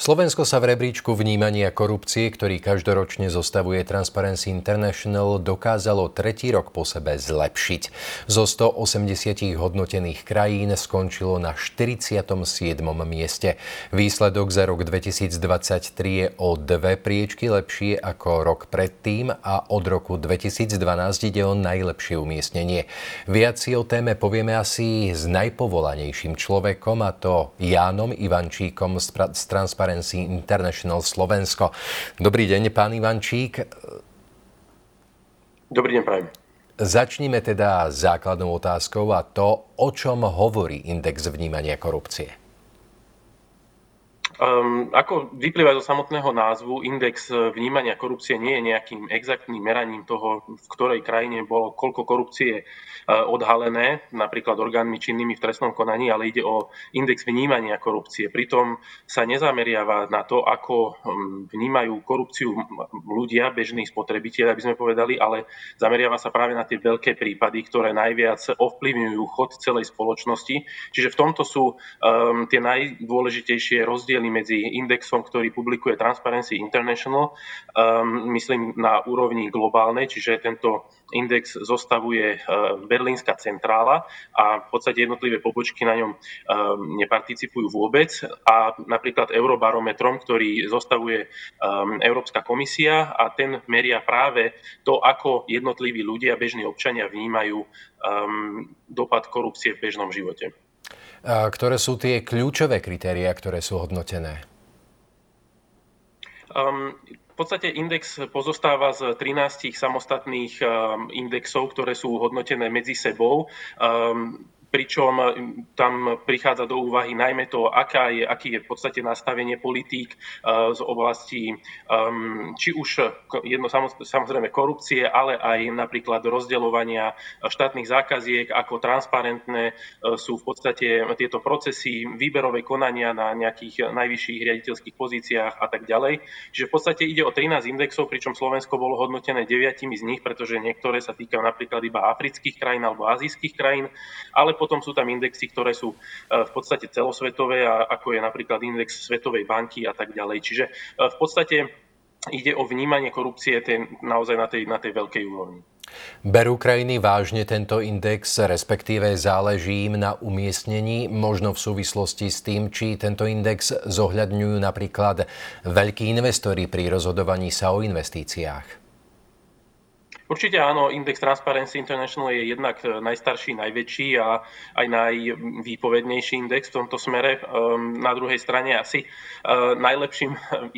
Slovensko sa v rebríčku vnímania korupcie, ktorý každoročne zostavuje Transparency International, dokázalo tretí rok po sebe zlepšiť. Zo 180 hodnotených krajín skončilo na 47. mieste. Výsledok za rok 2023 je o dve priečky lepšie ako rok predtým a od roku 2012 ide o najlepšie umiestnenie. Viac si o téme povieme asi s najpovolanejším človekom a to Jánom Ivančíkom z Transparency Transparency International Slovensko. Dobrý deň, pán Ivančík. Dobrý deň, prajem. Začníme teda základnou otázkou a to, o čom hovorí index vnímania korupcie. Um, ako vyplýva zo samotného názvu, index vnímania korupcie nie je nejakým exaktným meraním toho, v ktorej krajine bolo koľko korupcie uh, odhalené, napríklad orgánmi činnými v trestnom konaní, ale ide o index vnímania korupcie. Pritom sa nezameriava na to, ako um, vnímajú korupciu ľudia, bežní spotrebitelia, aby sme povedali, ale zameriava sa práve na tie veľké prípady, ktoré najviac ovplyvňujú chod celej spoločnosti. Čiže v tomto sú um, tie najdôležitejšie rozdiely medzi indexom, ktorý publikuje Transparency International, um, myslím na úrovni globálnej, čiže tento index zostavuje uh, Berlínska centrála a v podstate jednotlivé pobočky na ňom um, neparticipujú vôbec a napríklad Eurobarometrom, ktorý zostavuje Európska komisia a ten meria práve to, ako jednotliví ľudia, bežní občania vnímajú dopad korupcie v bežnom živote. Ktoré sú tie kľúčové kritéria, ktoré sú hodnotené? Um, v podstate index pozostáva z 13 samostatných um, indexov, ktoré sú hodnotené medzi sebou. Um, pričom eh, tam prichádza do úvahy najmä to, aká je, aký je v podstate nastavenie politík eh, z oblasti um, či už jedno samozrejme korupcie, ale aj napríklad rozdeľovania štátnych zákaziek, ako transparentné eh, sú v podstate tieto procesy, výberové konania na nejakých najvyšších riaditeľských pozíciách a tak ďalej. Čiže v podstate ide o 13 indexov, pričom Slovensko bolo hodnotené deviatimi z nich, pretože niektoré sa týkajú napríklad iba afrických krajín alebo azijských krajín, ale potom sú tam indexy, ktoré sú e, v podstate celosvetové, ako je napríklad index Svetovej banky a tak ďalej. Čiže e, v podstate ide o vnímanie korupcie ten, naozaj na tej, na tej veľkej úrovni. Berú krajiny vážne tento index, respektíve záleží im na umiestnení, možno v súvislosti s tým, či tento index zohľadňujú napríklad veľkí investori pri rozhodovaní sa o investíciách. Určite áno, Index Transparency International je jednak e, najstarší, najväčší a aj najvýpovednejší index v tomto smere. Ehm, na druhej strane asi e, najlepším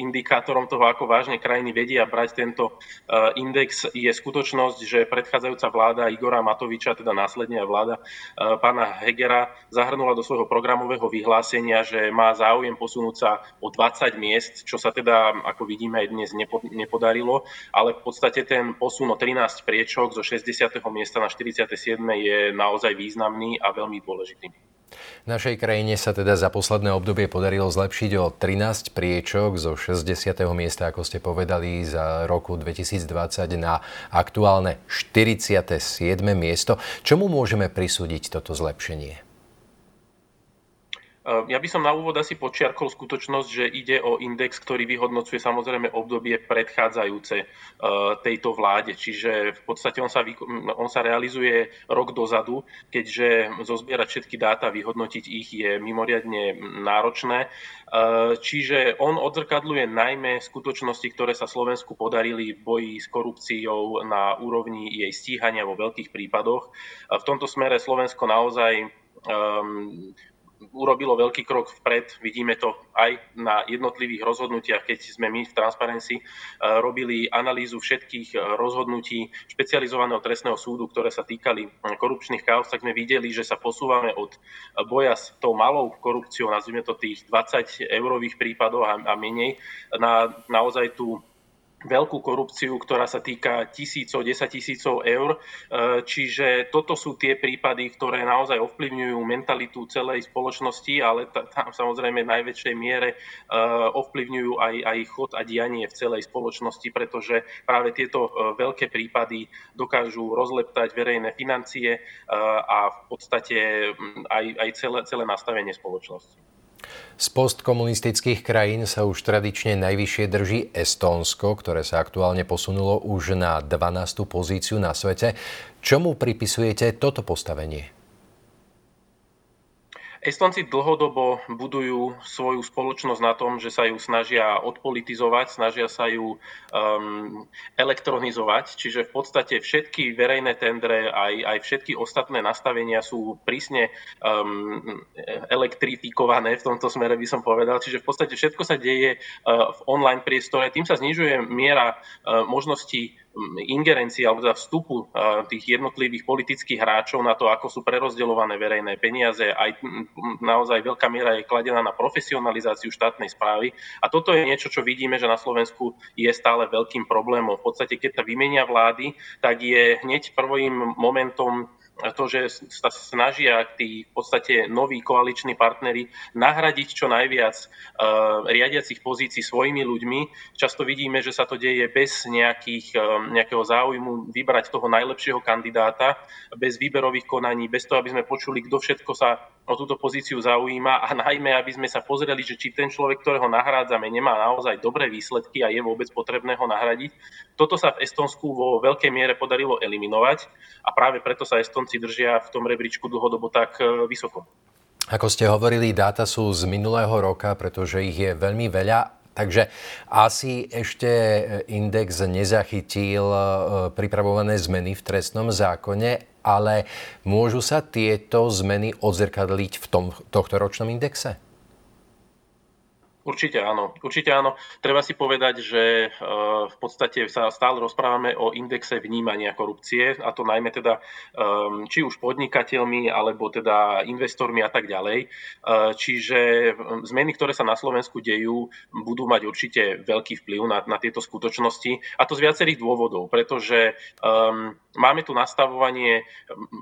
indikátorom toho, ako vážne krajiny vedia brať tento e, index, je skutočnosť, že predchádzajúca vláda Igora Matoviča, teda následne vláda pána Hegera, zahrnula do svojho programového vyhlásenia, že má záujem posunúť sa o 20 miest, čo sa teda, ako vidíme, aj dnes nepodarilo, ale v podstate ten posun o 13 13 priečok zo 60. miesta na 47. je naozaj významný a veľmi dôležitý. Našej krajine sa teda za posledné obdobie podarilo zlepšiť o 13 priečok zo 60. miesta, ako ste povedali, za roku 2020 na aktuálne 47. miesto. Čomu môžeme prisúdiť toto zlepšenie? Ehm, ja by som na úvod asi počiarkol skutočnosť, že ide o index, ktorý vyhodnocuje samozrejme obdobie predchádzajúce ehm, tejto vláde. Čiže v podstate on sa, on sa realizuje rok dozadu, keďže zozbierať všetky dáta, vyhodnotiť ich je mimoriadne náročné. Ehm, čiže on odzrkadluje najmä skutočnosti, ktoré sa Slovensku podarili v boji s korupciou na úrovni jej stíhania vo veľkých prípadoch. V tomto smere Slovensko naozaj urobilo veľký krok vpred. Vidíme to aj na jednotlivých rozhodnutiach, keď sme my v Transparency eh, robili analýzu všetkých eh, rozhodnutí špecializovaného trestného súdu, ktoré sa týkali eh, korupčných kauz, tak sme videli, že sa posúvame od boja s tou malou korupciou, nazvime to tých 20 eurových prípadov a, menej, na naozaj tú veľkú korupciu, ktorá sa týka tisícov, desať tisícov eur. E, čiže toto sú tie prípady, ktoré naozaj ovplyvňujú mentalitu celej spoločnosti, ale tam samozrejme v najväčšej miere e, ovplyvňujú aj, aj chod a dianie v celej spoločnosti, pretože práve tieto e, veľké prípady dokážu rozleptať verejné financie a v podstate aj, aj celé, celé nastavenie spoločnosti. Z postkomunistických krajín sa už tradične najvyššie drží Estónsko, ktoré sa aktuálne posunulo už na 12. pozíciu na svete. Čomu pripisujete toto postavenie? Estonci dlhodobo budujú svoju spoločnosť na tom, že sa ju snažia odpolitizovať, snažia sa ju um, elektronizovať, čiže v podstate všetky verejné tendre, aj, aj všetky ostatné nastavenia sú prísne um, elektrifikované, v tomto smere by som povedal, čiže v podstate všetko sa deje uh, v online priestore, tým sa znižuje miera uh, možností ingerencii alebo teda vstupu tých jednotlivých politických hráčov na to, ako sú prerozdeľované verejné peniaze. Aj naozaj veľká miera je kladená na profesionalizáciu štátnej správy. A toto je niečo, čo vidíme, že na Slovensku je stále veľkým problémom. V podstate, keď sa vymenia vlády, tak je hneď prvým momentom to, že sa snažia tí v podstate noví koaliční partnery nahradiť čo najviac uh, riadiacich pozícií svojimi ľuďmi. Často vidíme, že sa to deje bez nejakých, um, nejakého záujmu vybrať toho najlepšieho kandidáta, bez výberových konaní, bez toho, aby sme počuli, kto všetko sa o túto pozíciu zaujíma a najmä, aby sme sa pozreli, že či ten človek, ktorého nahrádzame, nemá naozaj dobré výsledky a je vôbec potrebné ho nahradiť. Toto sa v Estonsku vo veľkej miere podarilo eliminovať a práve preto sa Estonci držia v tom rebríčku dlhodobo tak e, vysoko. Ako ste hovorili, dáta sú z minulého roka, pretože ich je veľmi veľa. Takže asi ešte index nezachytil e, pripravované zmeny v trestnom zákone, ale môžu sa tieto zmeny odzrkadliť v tom tohto ročnom indexe? Určite áno, určite áno. Treba si povedať, že e, v podstate sa stále rozprávame o indexe vnímania korupcie, a to najmä teda či už podnikateľmi, alebo teda investormi a tak ďalej. E, čiže zmeny, ktoré sa na Slovensku dejú, budú mať určite veľký vplyv na, na tieto skutočnosti, a to z viacerých dôvodov, pretože um, máme tu nastavovanie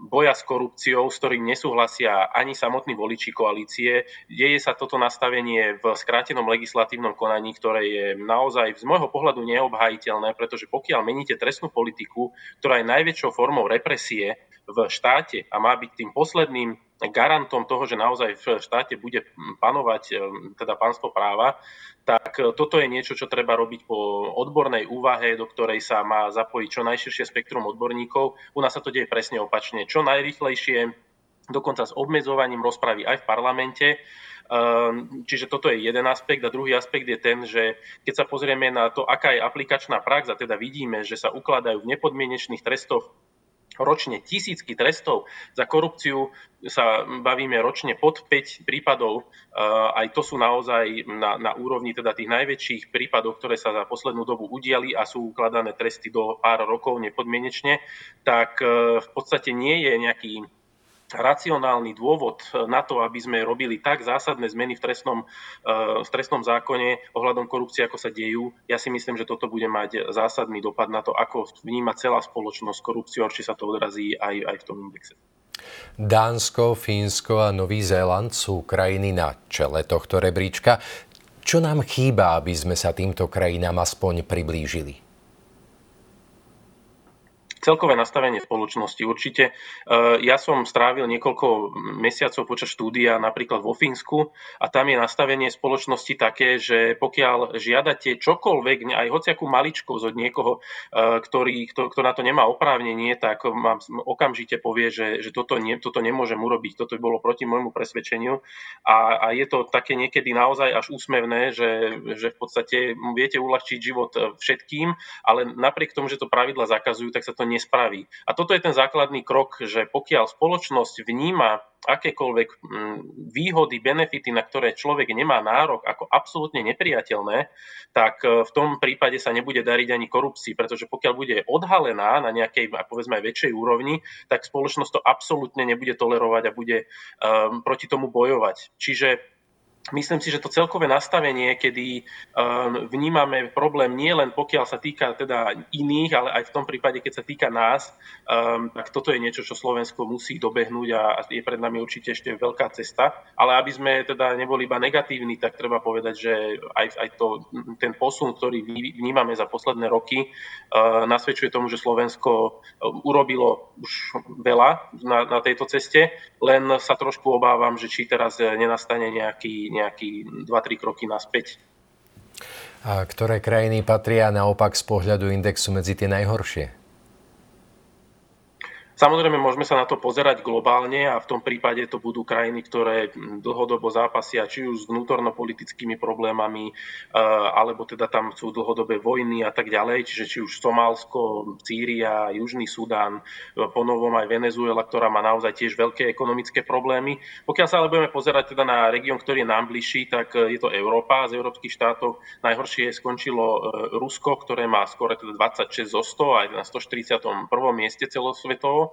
boja s korupciou, s ktorým nesúhlasia ani samotní voliči koalície. Deje sa toto nastavenie v skrátenom skrátenom legislatívnom konaní, ktoré je naozaj z môjho pohľadu neobhajiteľné, pretože pokiaľ meníte trestnú politiku, ktorá je najväčšou formou represie v štáte a má byť tým posledným garantom toho, že naozaj v štáte bude panovať e, teda pánstvo práva, tak toto je niečo, čo treba robiť po odbornej úvahe, do ktorej sa má zapojiť čo najširšie spektrum odborníkov. U nás sa to deje presne opačne. Čo najrychlejšie, dokonca s obmedzovaním rozpravy aj v parlamente Ehm, čiže toto je jeden aspekt a druhý aspekt je ten, že keď sa pozrieme na to, aká je aplikačná prax a teda vidíme, že sa ukladajú v nepodmienečných trestoch ročne tisícky trestov. Za korupciu sa bavíme ročne pod 5 prípadov. Ehm, aj to sú naozaj na, na úrovni teda tých najväčších prípadov, ktoré sa za poslednú dobu udiali a sú ukladané tresty do pár rokov nepodmienečne. Tak ehm, v podstate nie je nejaký racionálny dôvod na to, aby sme robili tak zásadné zmeny v trestnom, eh, v trestnom zákone ohľadom korupcie, ako sa dejú. Ja si myslím, že toto bude mať zásadný dopad na to, ako vníma celá spoločnosť korupciu, či sa to odrazí aj, aj v tom indexe. Dánsko, Fínsko a Nový Zéland sú krajiny na čele tohto rebríčka. Čo nám chýba, aby sme sa týmto krajinám aspoň priblížili? Celkové nastavenie spoločnosti. Určite eh, ja som strávil niekoľko mesiacov počas štúdia napríklad vo Fínsku a tam je nastavenie spoločnosti také, že pokiaľ žiadate čokoľvek, aj hociakú maličkosť od niekoho, eh, ktorý, kto, kto na to nemá oprávnenie, tak mám, okamžite povie, že, že toto, nie, toto nemôžem urobiť, toto by bolo proti môjmu presvedčeniu a, a je to také niekedy naozaj až úsmevné, že, že v podstate viete uľahčiť život eh, všetkým, ale napriek tomu, že to pravidla zakazujú, tak sa to nespraví. A toto je ten základný krok, že pokiaľ spoločnosť vníma akékoľvek mm, výhody, benefity, na ktoré človek nemá nárok ako absolútne nepriateľné, tak e, v tom prípade sa nebude dariť ani korupcii, pretože pokiaľ bude odhalená na nejakej, povedzme aj väčšej úrovni, tak spoločnosť to absolútne nebude tolerovať a bude um, proti tomu bojovať. Čiže Myslím si, že to celkové nastavenie, kedy um, vnímame problém nie len pokiaľ sa týka teda iných, ale aj v tom prípade, keď sa týka nás, um, tak toto je niečo, čo Slovensko musí dobehnúť a je pred nami určite ešte veľká cesta. Ale aby sme teda neboli iba negatívni, tak treba povedať, že aj, aj to, ten posun, ktorý vnímame za posledné roky, uh, nasvedčuje tomu, že Slovensko uh, urobilo už veľa na, na tejto ceste, len sa trošku obávam, že či teraz nenastane nejaký nejaký 2-3 kroky naspäť. A ktoré krajiny patria naopak z pohľadu indexu medzi tie najhoršie? Samozrejme, môžeme sa na to pozerať globálne a v tom prípade to budú krajiny, ktoré dlhodobo zápasia či už s vnútornopolitickými problémami, e, alebo teda tam sú dlhodobé vojny a tak ďalej, čiže či už Somálsko, Sýria, Južný Sudán, e, ponovom aj Venezuela, ktorá má naozaj tiež veľké ekonomické problémy. Pokiaľ sa ale budeme pozerať teda na región, ktorý je nám bližší, tak e, je to Európa. Z európskych štátov najhoršie skončilo Rusko, ktoré má skoro teda 26 zo 100 aj na 141. mieste celosvetovo.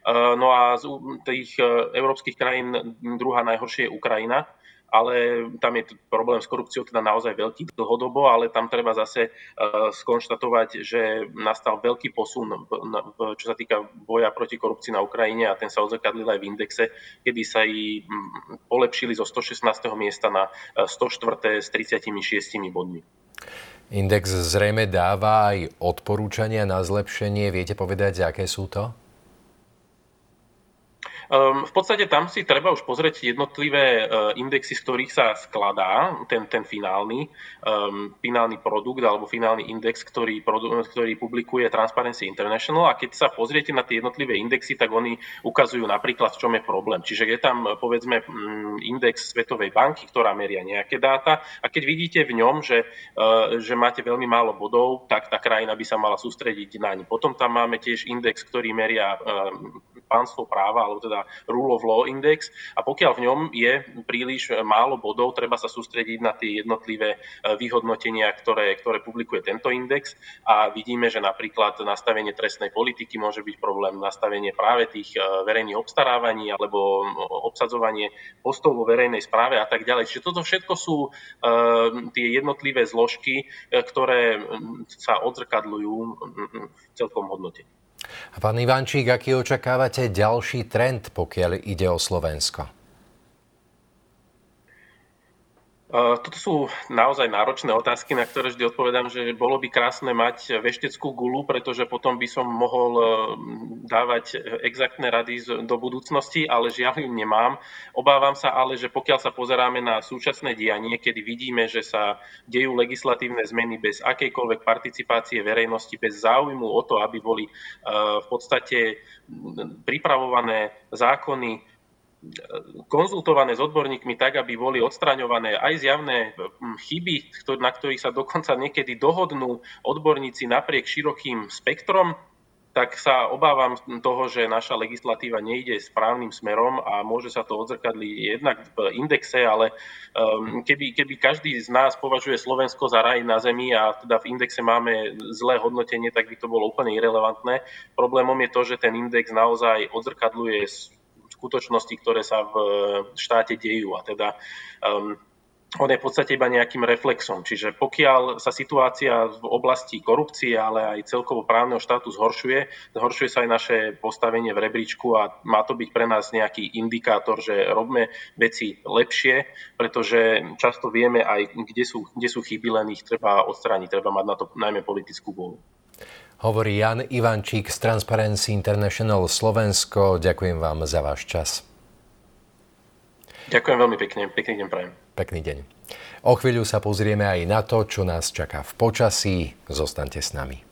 Eh, no a z tých eh, európskych krajín druhá najhoršia je Ukrajina, ale tam je problém s korupciou teda naozaj veľký dlhodobo, ale tam treba zase uh, skonštatovať, že nastal veľký posun, čo sa týka boja proti korupcii na Ukrajine a ten sa odzrkadlil aj v indexe, kedy sa jej polepšili zo 116. miesta na 104. s 36 bodmi. Index zrejme dáva aj odporúčania na zlepšenie. Viete povedať, aké sú to? Um, v podstate tam si treba už pozrieť jednotlivé uh, indexy, z ktorých sa skladá ten, ten finálny, um, finálny produkt alebo finálny index, ktorý, produ- ktorý publikuje Transparency International a keď sa pozriete na tie jednotlivé indexy, tak oni ukazujú napríklad, v čom je problém. Čiže je tam povedzme um, index Svetovej banky, ktorá meria nejaké dáta a keď vidíte v ňom, že, uh, že máte veľmi málo bodov, tak tá krajina by sa mala sústrediť na ň. Potom tam máme tiež index, ktorý meria um, pánstvo práva, alebo teda Rule of Law Index. A pokiaľ v ňom je príliš málo bodov, treba sa sústrediť na tie jednotlivé e, vyhodnotenia, ktoré, ktoré publikuje tento index. A vidíme, že napríklad nastavenie trestnej politiky môže byť problém, nastavenie práve tých e, verejných obstarávaní alebo obsadzovanie postov vo verejnej správe a tak ďalej. Čiže toto všetko sú uh, tie jednotlivé zložky, ktoré sa odzrkadľujú v celkom hodnotení. A pán Ivančík, aký očakávate ďalší trend, pokiaľ ide o Slovensko? Toto sú naozaj náročné otázky, na ktoré vždy odpovedám, že bolo by krásne mať vešteckú gulu, pretože potom by som mohol e, dávať exaktné rady do budúcnosti, ale žiaľ ju nemám. Obávam sa ale, že pokiaľ sa pozeráme na súčasné dianie, kedy vidíme, že sa dejú legislatívne zmeny bez akejkoľvek participácie verejnosti, bez záujmu o to, aby boli e, v podstate pripravované zákony konzultované s odborníkmi tak, aby boli odstraňované aj zjavné hm, chyby, na ktorých sa dokonca niekedy dohodnú odborníci napriek širokým spektrom, tak sa obávam toho, že naša legislatíva nejde správnym smerom a môže sa to odzrkadliť jednak v indexe, ale um, keby, keby každý z nás považuje Slovensko za raj na zemi a teda v indexe máme zlé hodnotenie, tak by to bolo úplne irrelevantné. Problémom je to, že ten index naozaj odzrkadľuje skutočnosti, ktoré sa v štáte dejú. A teda um, on je v podstate iba nejakým reflexom. Čiže pokiaľ sa situácia v oblasti korupcie, ale aj celkovo právneho štátu zhoršuje, zhoršuje sa aj naše postavenie v rebríčku a má to byť pre nás nejaký indikátor, že robíme veci lepšie, pretože často vieme aj, kde sú, kde sú chyby, len ich treba odstrániť, treba mať na to najmä politickú vôľu. Hovorí Jan Ivančík z Transparency International Slovensko. Ďakujem vám za váš čas. Ďakujem veľmi pekne. Pekný deň prajem. Pekný deň. O chvíľu sa pozrieme aj na to, čo nás čaká v počasí. Zostaňte s nami.